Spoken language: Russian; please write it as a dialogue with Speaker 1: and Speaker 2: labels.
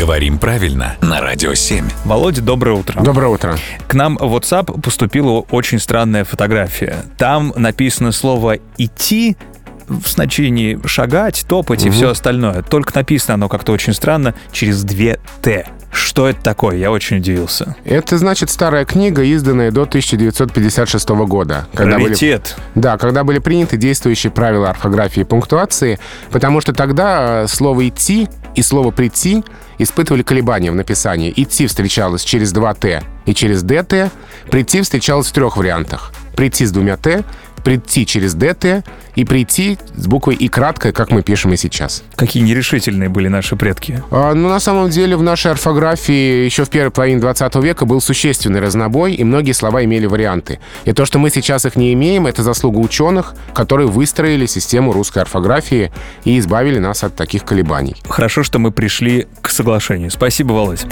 Speaker 1: Говорим правильно на Радио 7.
Speaker 2: Володя, доброе утро.
Speaker 3: Доброе утро.
Speaker 2: К нам в WhatsApp поступила очень странная фотография. Там написано слово «идти», в значении шагать, топать и все остальное. Только написано оно как-то очень странно через две «т». Что это такое? Я очень удивился.
Speaker 3: Это значит старая книга, изданная до 1956 года. Когда были,
Speaker 2: Раритет.
Speaker 3: да, когда были приняты действующие правила орфографии и пунктуации, потому что тогда э, слово «идти» и слово «прийти» испытывали колебания в написании. «Идти» встречалось через два «т» и через «дт», «прийти» встречалось в трех вариантах. «Прийти» с двумя «т», «прийти» через «дт» и «прийти» с буквой «и» краткой, как мы пишем и сейчас.
Speaker 2: Какие нерешительные были наши предки.
Speaker 3: А, Ну, на самом деле, в нашей орфографии еще в первой половине 20 века был существенный разнобой, и многие слова имели варианты. И то, что мы сейчас их не имеем, это заслуга ученых, которые выстроили систему русской орфографии и избавили нас от таких колебаний.
Speaker 2: Хорошо, что мы пришли к соглашению. Спасибо, Володь.